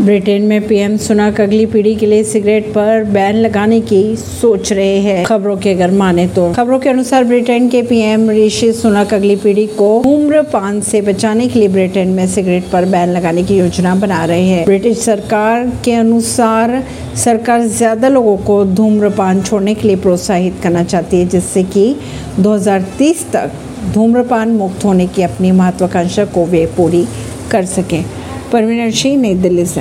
Britain में PM Sunak अगली पीढ़ी के लिए सिगरेट पर बैन लगाने की सोच रहे हैं। खबरों के अगर माने तो। खबरों के अनुसार ब्रिटेन के पीएम ऋषि सुनक अगली पीढ़ी को धूम्रपान से बचाने के लिए ब्रिटेन में सिगरेट पर बैन लगाने की योजना बना रहे हैं। ब्रिटिश सरकार के अनुसार सरकार ज़्यादा लोगों को धूम्रपान छोड़ने के लिए प्रोत्साहित करना चाहती है, जिससे कि 2030 तक धूम्रपान मुक्त होने की अपनी महत्वाकांक्षा को वे पूरी कर सकें। परवीन सिंह नई दिल्ली से।